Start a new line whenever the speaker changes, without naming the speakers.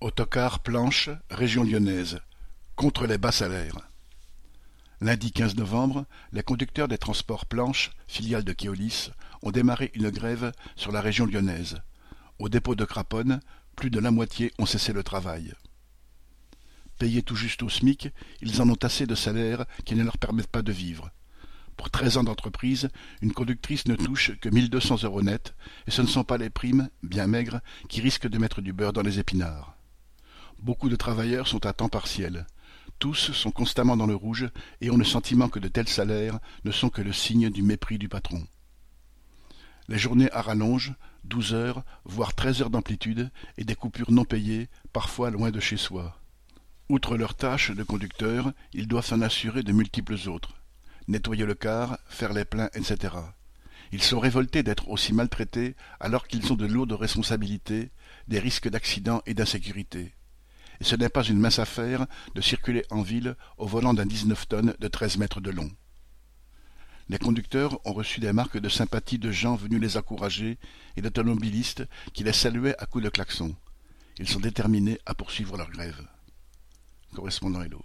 Autocar Planche, région lyonnaise, contre les bas salaires. Lundi 15 novembre, les conducteurs des transports Planche, filiale de Keolis, ont démarré une grève sur la région lyonnaise. Au dépôt de Craponne, plus de la moitié ont cessé le travail. Payés tout juste au SMIC, ils en ont assez de salaires qui ne leur permettent pas de vivre. Pour treize ans d'entreprise, une conductrice ne touche que mille deux cents euros net, et ce ne sont pas les primes, bien maigres, qui risquent de mettre du beurre dans les épinards. Beaucoup de travailleurs sont à temps partiel. Tous sont constamment dans le rouge et ont le sentiment que de tels salaires ne sont que le signe du mépris du patron. Les journées à rallonge, douze heures, voire treize heures d'amplitude, et des coupures non payées, parfois loin de chez soi. Outre leurs tâches de conducteurs, ils doivent s'en assurer de multiples autres. Nettoyer le car, faire les pleins, etc. Ils sont révoltés d'être aussi maltraités alors qu'ils ont de lourdes responsabilités, des risques d'accident et d'insécurité et ce n'est pas une mince affaire de circuler en ville au volant d'un dix-neuf tonnes de treize mètres de long. Les conducteurs ont reçu des marques de sympathie de gens venus les encourager et d'automobilistes qui les saluaient à coups de klaxon. Ils sont déterminés à poursuivre leur grève. Correspondant Hello.